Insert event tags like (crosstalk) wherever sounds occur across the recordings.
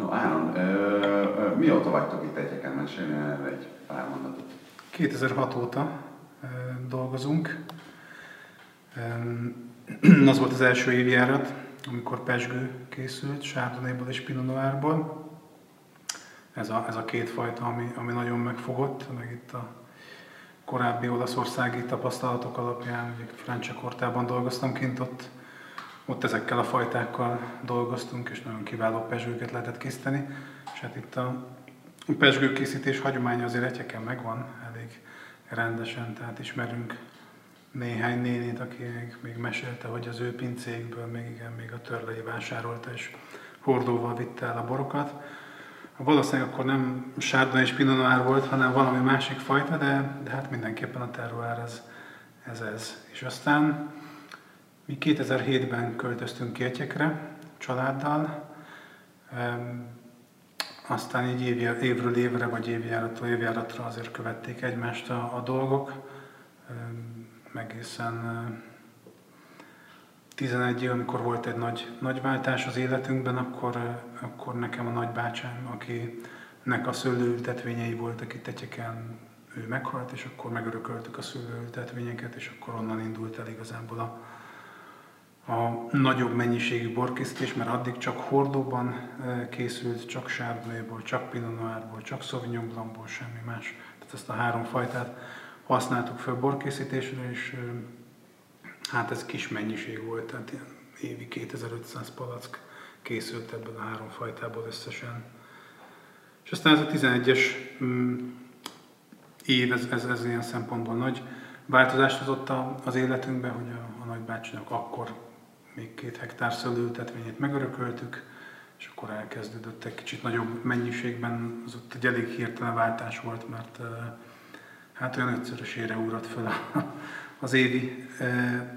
No Áron, ö, ö, mióta vagytok itt egyeken? Mesélni erre egy pár mondatot. 2006 óta ö, dolgozunk. Ö, (clears throat) az volt az első évjárat, amikor pesgő készült, Sárdonéból és Pinot Noirból. Ez a, ez a két fajta, ami, ami nagyon megfogott, meg itt a korábbi olaszországi tapasztalatok alapján, ugye Franciacortában dolgoztam kint, ott, ott ezekkel a fajtákkal dolgoztunk, és nagyon kiváló pesgőket lehetett készíteni. És hát itt a pesgőkészítés hagyománya azért egyeken megvan, elég rendesen, tehát ismerünk néhány nénit, aki még, mesélte, hogy az ő pincékből még igen, még a törlei vásárolta, és hordóval vitte el a borokat. Valószínűleg akkor nem sárda és pinot volt, hanem valami másik fajta, de, de hát mindenképpen a terroir ez, ez ez. És aztán mi 2007-ben költöztünk Kértyekre családdal, aztán így év, évről évre, vagy évjáratról évjáratra azért követték egymást a, a dolgok, egészen 11 év, amikor volt egy nagy, nagy váltás az életünkben, akkor, akkor nekem a nagybácsám, akinek a szőlőültetvényei voltak itt egyeken, ő meghalt, és akkor megörököltük a szőlőültetvényeket, és akkor onnan indult el igazából a, a nagyobb mennyiségű borkészítés, mert addig csak hordóban készült, csak sárdonyból, csak Pinot Noirból, csak Sauvignon Blancból, semmi más. Tehát ezt a három fajtát használtuk föl borkészítésre, és hát ez kis mennyiség volt, tehát ilyen évi 2500 palack készült ebből a három fajtából összesen. És aztán ez a 11-es mm, év, ez, ez, ez ilyen szempontból nagy változást hozott az életünkbe, hogy a, a nagybácsinak akkor még két hektár szőlőültetvényét megörököltük, és akkor elkezdődött egy kicsit nagyobb mennyiségben, az ott egy elég hirtelen váltás volt, mert hát olyan ötszörösére ugrott fel az évi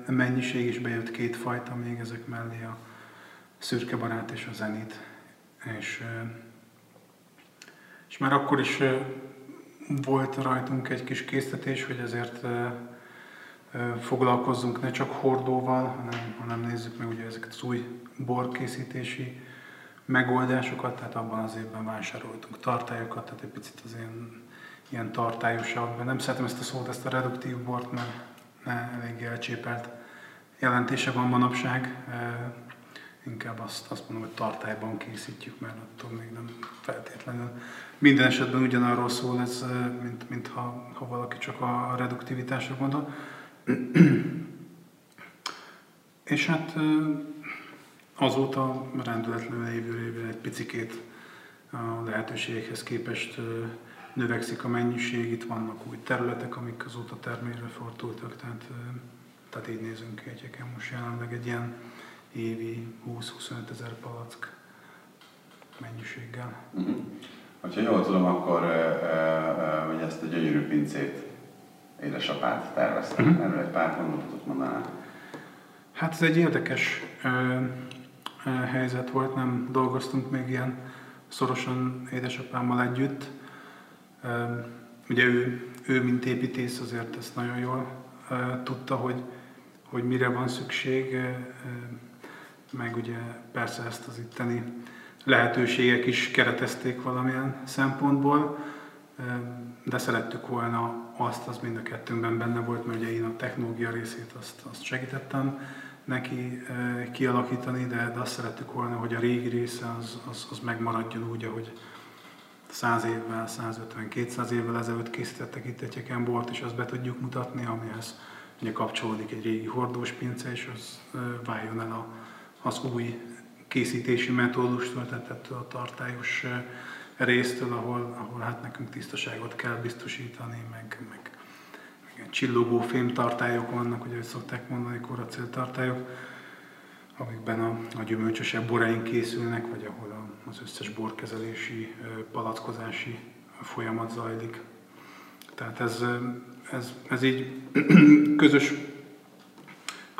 mennyiség, is bejött két fajta még ezek mellé, a szürke barát és a zenit. És, és már akkor is volt rajtunk egy kis késztetés, hogy ezért foglalkozzunk ne csak hordóval, hanem, hanem nézzük meg ugye ezeket az új borkészítési megoldásokat, tehát abban az évben vásároltunk tartályokat, tehát egy picit az ilyen, ilyen tartályosabb. Nem szeretem ezt a szót, ezt a reduktív bort, mert ne, elég elcsépelt jelentése van manapság. Inkább azt, azt mondom, hogy tartályban készítjük, mert attól még nem feltétlenül. Minden esetben ugyanarról szól ez, mint, mint ha, ha valaki csak a reduktivitásra gondol. (clears throat) És hát azóta rendületlenül évről évre egy picikét a lehetőségekhez képest növekszik a mennyiség, itt vannak új területek, amik azóta termésre fordultak, tehát, tehát így nézünk ki egyeken most jelenleg egy ilyen évi 20-25 ezer palack mennyiséggel. Uh-huh. Ha jól tudom, akkor hogy ezt a gyönyörű pincét édesapát tervezte. Uh-huh. Erről egy pár mondatot mondanál. Hát ez egy érdekes ö, ö, helyzet volt, nem dolgoztunk még ilyen szorosan édesapámmal együtt. Ö, ugye ő, ő, mint építész azért ezt nagyon jól ö, tudta, hogy, hogy mire van szükség, ö, meg ugye persze ezt az itteni lehetőségek is keretezték valamilyen szempontból, de szerettük volna azt, az mind a kettőnkben benne volt, mert ugye én a technológia részét azt, azt segítettem neki e, kialakítani, de, de azt szerettük volna, hogy a régi része az, az, az megmaradjon úgy, ahogy 100 évvel, 150-200 évvel ezelőtt készítettek itt egy bort, és azt be tudjuk mutatni, amihez ugye kapcsolódik egy régi hordós pince, és az e, váljon el a, az új készítési metódustól, tehát a tartályos e, résztől, ahol, ahol hát nekünk tisztaságot kell biztosítani, meg, meg, meg csillogó fémtartályok vannak, ugye, hogy szokták mondani, koracéltartályok, amikben a, a gyümölcsösebb boraink készülnek, vagy ahol a, az összes borkezelési, palackozási folyamat zajlik. Tehát ez, ez, ez így (clears throat) közös,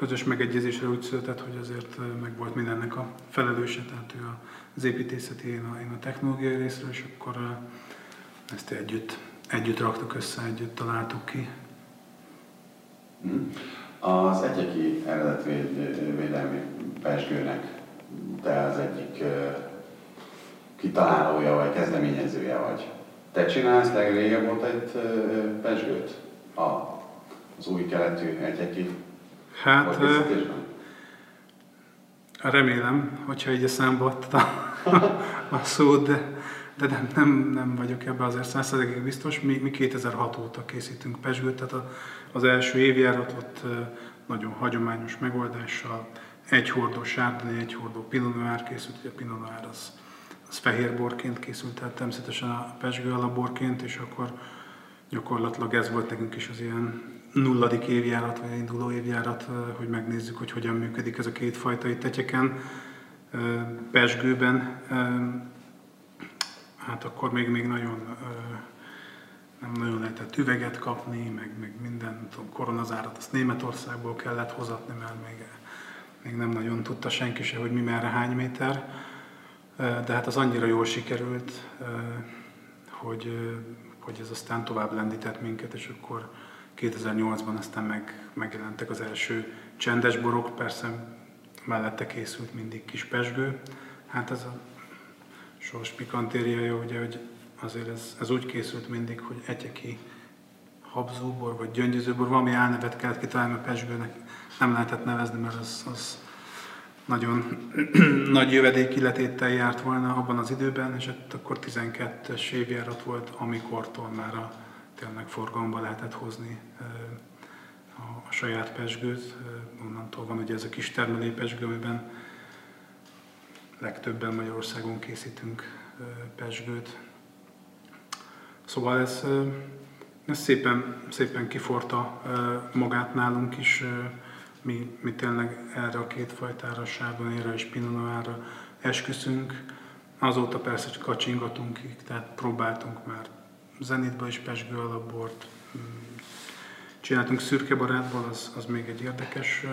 közös megegyezésre úgy született, hogy azért meg volt mindennek a felelőse, tehát ő az építészeti, én a, én a technológiai részről, és akkor ezt együtt, együtt raktuk össze, együtt találtuk ki. Hmm. Az egyeki eredetvédelmi pesgőnek te az egyik kitalálója vagy kezdeményezője vagy. Te csinálsz legrégebb óta egy pesgőt? A, az új keletű egyeki Hát remélem, hogyha így a számba a, szót, de, de nem, nem, nem vagyok ebbe azért százszerzegig biztos. Mi, mi 2006 óta készítünk pesgőt, tehát a, az első évjáratot nagyon hagyományos megoldással, egy hordó sárdani, egy hordó Pinot készült, ugye a Pinot Noir az, az fehér borként készült, tehát természetesen a pesgő alaborként, és akkor gyakorlatilag ez volt nekünk is az ilyen nulladik évjárat, vagy induló évjárat, hogy megnézzük, hogy hogyan működik ez a két fajta itt egyeken. Pesgőben, hát akkor még, még nagyon nem nagyon lehetett üveget kapni, meg, meg minden tudom, koronazárat, azt Németországból kellett hozatni, mert még, még nem nagyon tudta senki se, hogy mi merre hány méter. De hát az annyira jól sikerült, hogy, hogy ez aztán tovább lendített minket, és akkor 2008-ban aztán meg, megjelentek az első csendes borok, persze mellette készült mindig kis pesgő. Hát ez a sors pikantériája, ugye, hogy azért ez, ez úgy készült mindig, hogy egyeki habzóbor vagy gyöngyözőbor, valami álnevet kellett kitalálni, mert pesgőnek nem lehetett nevezni, mert az, az nagyon (clears throat) nagy jövedék illetéttel járt volna abban az időben, és akkor 12-es évjárat volt, amikortól már a, tényleg forgalomba lehetett hozni a, saját pesgőt. Onnantól van ugye ez a kis termelé pesgő, amiben legtöbben Magyarországon készítünk pesgőt. Szóval ez, ez szépen, szépen kiforta magát nálunk is. Mi, mi tényleg erre a két fajtára, Sárdonére és Pinot esküszünk. Azóta persze csak kacsingatunk, tehát próbáltunk már Zenitba is pesgő alapbort. Csináltunk szürke barátból, az, az még egy érdekes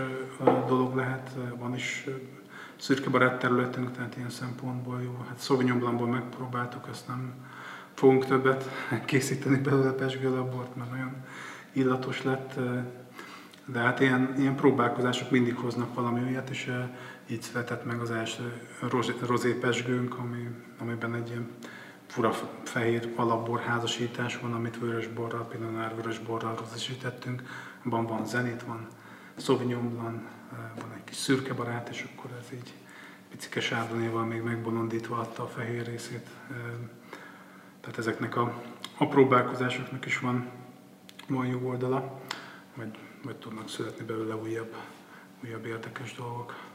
dolog lehet. Van is szürke barát területünk, tehát ilyen szempontból jó. Hát Sauvignon Blancból megpróbáltuk, ezt nem fogunk többet (laughs) készíteni belőle pesgőlabort, mert nagyon illatos lett. De hát ilyen, ilyen próbálkozások mindig hoznak valami olyat, és így született meg az első rozé pesgőnk, ami, amiben egy ilyen fura fehér alapbor házasítás van, amit vörösborral, Noir vörösborral rozisítettünk. Abban van zenit, van Sauvignon Blanc, van egy kis szürke barát, és akkor ez így picike sárdonéval még megbolondítva adta a fehér részét. Tehát ezeknek a, a próbálkozásoknak is van, van jó oldala, vagy, vagy tudnak születni belőle újabb, újabb érdekes dolgok.